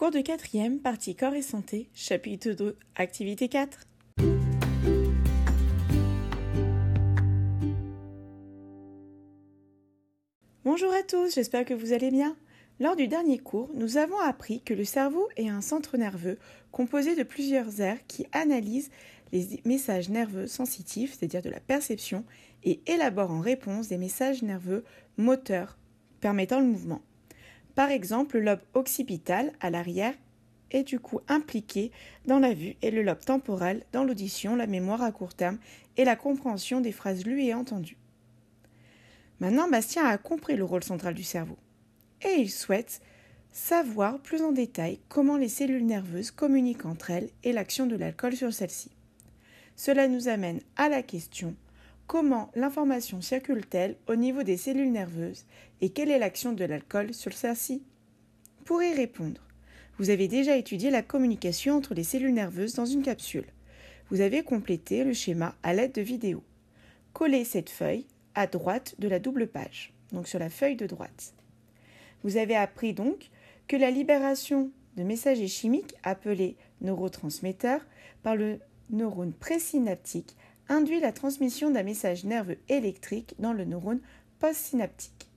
Cours de quatrième, partie corps et santé, chapitre 2, activité 4. Bonjour à tous, j'espère que vous allez bien. Lors du dernier cours, nous avons appris que le cerveau est un centre nerveux composé de plusieurs aires qui analysent les messages nerveux sensitifs, c'est-à-dire de la perception, et élaborent en réponse des messages nerveux moteurs permettant le mouvement. Par exemple, le lobe occipital à l'arrière est du coup impliqué dans la vue et le lobe temporal dans l'audition, la mémoire à court terme et la compréhension des phrases lues et entendues. Maintenant, Bastien a compris le rôle central du cerveau et il souhaite savoir plus en détail comment les cellules nerveuses communiquent entre elles et l'action de l'alcool sur celles-ci. Cela nous amène à la question Comment l'information circule-t-elle au niveau des cellules nerveuses et quelle est l'action de l'alcool sur celle-ci Pour y répondre, vous avez déjà étudié la communication entre les cellules nerveuses dans une capsule. Vous avez complété le schéma à l'aide de vidéos. Collez cette feuille à droite de la double page, donc sur la feuille de droite. Vous avez appris donc que la libération de messagers chimiques appelés neurotransmetteurs par le neurone présynaptique induit la transmission d'un message nerveux électrique dans le neurone postsynaptique.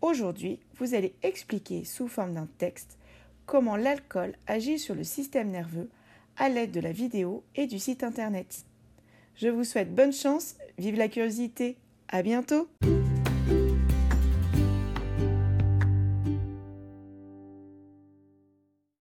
Aujourd'hui, vous allez expliquer sous forme d'un texte comment l'alcool agit sur le système nerveux à l'aide de la vidéo et du site internet. Je vous souhaite bonne chance, vive la curiosité, à bientôt!